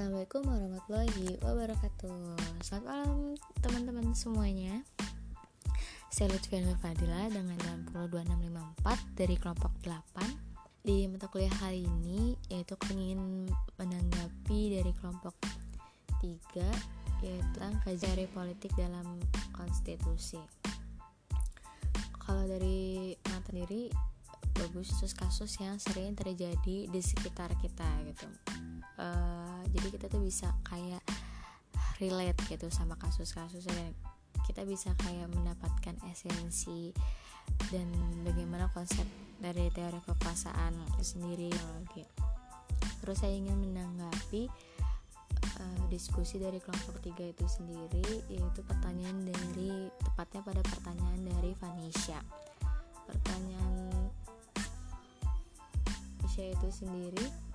Assalamualaikum warahmatullahi wabarakatuh. Selamat malam teman-teman semuanya. Saya Lutfi Fadila dengan 62654 dari kelompok 8 Di mata kuliah kali ini yaitu ingin menanggapi dari kelompok 3 Yaitu kajian politik dalam konstitusi. Kalau dari mata diri bagus kasus-kasus yang sering terjadi di sekitar kita gitu jadi kita tuh bisa kayak relate gitu sama kasus-kasus dan kita bisa kayak mendapatkan esensi dan bagaimana konsep dari teori kekuasaan sendiri gitu. terus saya ingin menanggapi uh, diskusi dari kelompok tiga itu sendiri yaitu pertanyaan dari tepatnya pada pertanyaan dari Vanisha pertanyaan Vanisha itu sendiri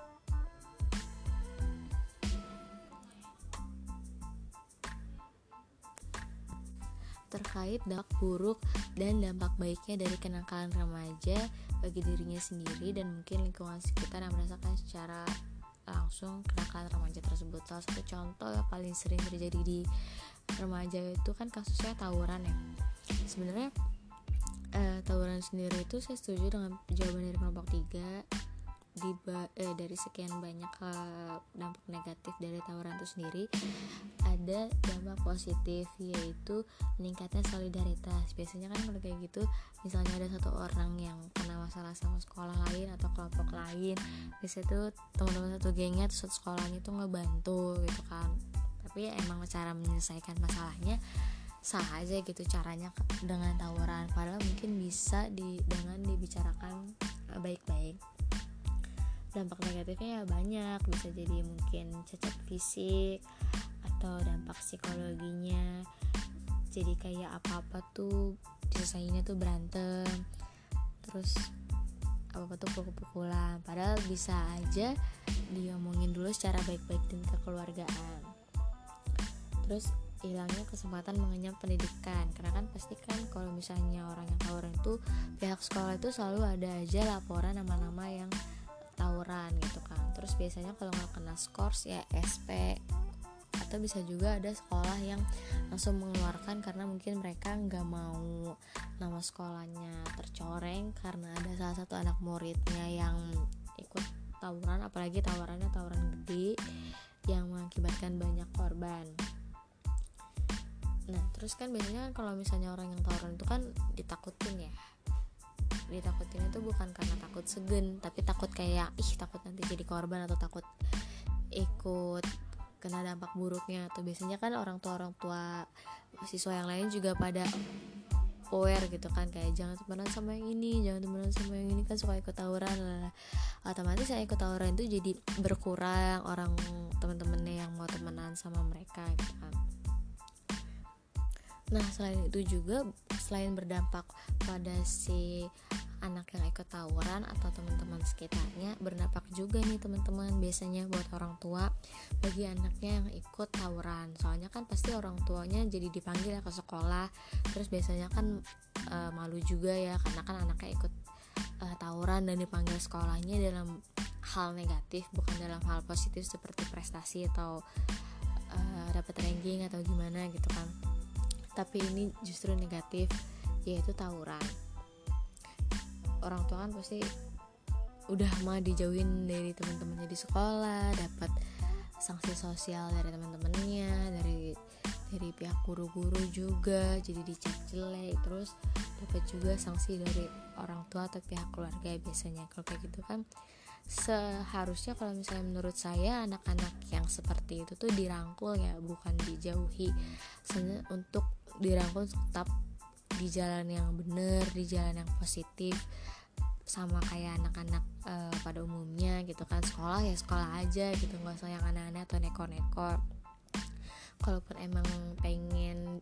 terkait dampak buruk dan dampak baiknya dari kenakalan remaja bagi dirinya sendiri dan mungkin lingkungan sekitar yang merasakan secara langsung kenakalan remaja tersebut. Salah satu contoh yang paling sering terjadi di remaja itu kan kasusnya tawuran ya. Sebenarnya eh, tawuran sendiri itu saya setuju dengan jawaban dari kelompok 3 di eh, dari sekian banyak uh, dampak negatif dari tawuran itu sendiri ada dampak positif yaitu meningkatnya solidaritas. Biasanya kan kalau kayak gitu misalnya ada satu orang yang kena masalah sama sekolah lain atau kelompok lain biasanya tuh teman-teman satu gengnya atau satu sekolahnya itu ngebantu gitu kan. Tapi ya emang cara menyelesaikan masalahnya salah aja gitu caranya dengan tawuran padahal mungkin bisa di dengan dibicarakan eh, baik-baik dampak negatifnya ya banyak. Bisa jadi mungkin cacat fisik atau dampak psikologinya. Jadi kayak apa-apa tuh diselesainnya tuh berantem. Terus apa-apa tuh pukul-pukulan. Padahal bisa aja diomongin dulu secara baik-baik dan kekeluargaan. Terus hilangnya kesempatan mengenyam pendidikan. Karena kan pasti kan kalau misalnya orang yang tawuran itu pihak sekolah itu selalu ada aja laporan nama-nama yang tawuran gitu kan. Terus biasanya kalau nggak kena skors ya SP atau bisa juga ada sekolah yang langsung mengeluarkan karena mungkin mereka nggak mau nama sekolahnya tercoreng karena ada salah satu anak muridnya yang ikut tawuran apalagi tawurannya tawuran gede yang mengakibatkan banyak korban. Nah terus kan biasanya kalau misalnya orang yang tawuran itu kan ditakutin ya ditakutin itu bukan karena takut segen tapi takut kayak ih takut nanti jadi korban atau takut ikut kena dampak buruknya. Atau biasanya kan orang tua orang tua siswa yang lain juga pada aware gitu kan kayak jangan temenan sama yang ini jangan temenan sama yang ini kan suka ikut tawuran. Lah otomatis yang ikut tawuran itu jadi berkurang orang teman-temannya yang mau temenan sama mereka gitu kan. Nah selain itu juga selain berdampak pada si anak yang ikut tawuran atau teman-teman sekitarnya berdampak juga nih teman-teman biasanya buat orang tua bagi anaknya yang ikut tawuran. Soalnya kan pasti orang tuanya jadi dipanggil ke sekolah. Terus biasanya kan e, malu juga ya karena kan anaknya ikut e, tawuran dan dipanggil sekolahnya dalam hal negatif bukan dalam hal positif seperti prestasi atau e, dapat ranking atau gimana gitu kan tapi ini justru negatif yaitu tawuran. Orang tua kan pasti udah mah dijauhin dari teman-temannya di sekolah dapat sanksi sosial dari teman-temannya dari dari pihak guru-guru juga jadi dicap jelek. Terus dapat juga sanksi dari orang tua atau pihak keluarga biasanya. Kalau kayak gitu kan seharusnya kalau misalnya menurut saya anak-anak yang seperti itu tuh dirangkul ya bukan dijauhi. Soalnya untuk dirangkul tetap di jalan yang benar di jalan yang positif sama kayak anak-anak uh, pada umumnya gitu kan. Sekolah ya sekolah aja gitu nggak usah yang aneh-aneh atau neko-neko kalaupun emang pengen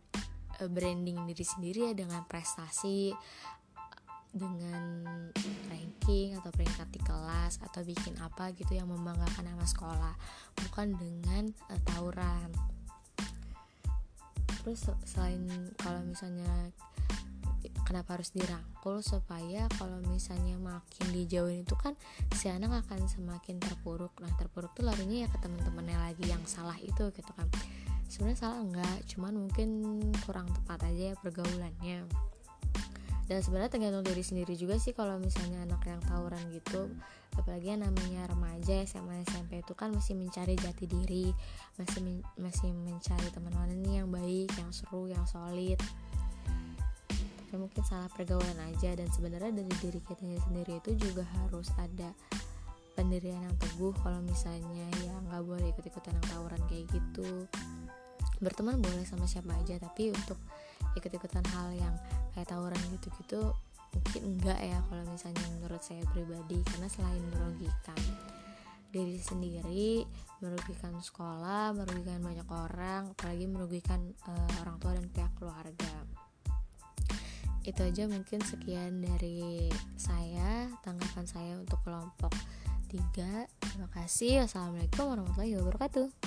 uh, branding diri sendiri ya dengan prestasi dengan ranking atau peringkat di kelas atau bikin apa gitu yang membanggakan nama sekolah. Bukan dengan uh, tawuran. Terus selain kalau misalnya kenapa harus dirangkul? Supaya kalau misalnya makin dijauhin itu kan si anak akan semakin terpuruk. Nah terpuruk tuh larinya ya ke teman-temannya lagi yang salah itu gitu kan. Sebenarnya salah enggak cuman mungkin kurang tepat aja ya pergaulannya dan sebenarnya tergantung diri sendiri juga sih kalau misalnya anak yang tawuran gitu. Apalagi yang namanya remaja SMA SMP itu kan masih mencari jati diri masih men masih mencari teman mana nih yang baik yang seru yang solid. Tapi mungkin salah pergaulan aja. Dan sebenarnya dari diri kita sendiri itu juga harus ada pendirian yang teguh kalau misalnya ya nggak boleh ikut-ikutan yang tawuran kayak gitu. Berteman boleh sama siapa aja tapi untuk ikut-ikutan hal yang kayak tawuran gitu-gitu mungkin enggak ya kalau misalnya menurut saya pribadi karena selain merugikan diri sendiri merugikan sekolah merugikan banyak orang apalagi merugikan uh, orang tua dan pihak keluarga. Itu aja mungkin sekian dari saya tanggapan saya untuk kelompok 3 terima kasih. Wassalamualaikum warahmatullahi wabarakatuh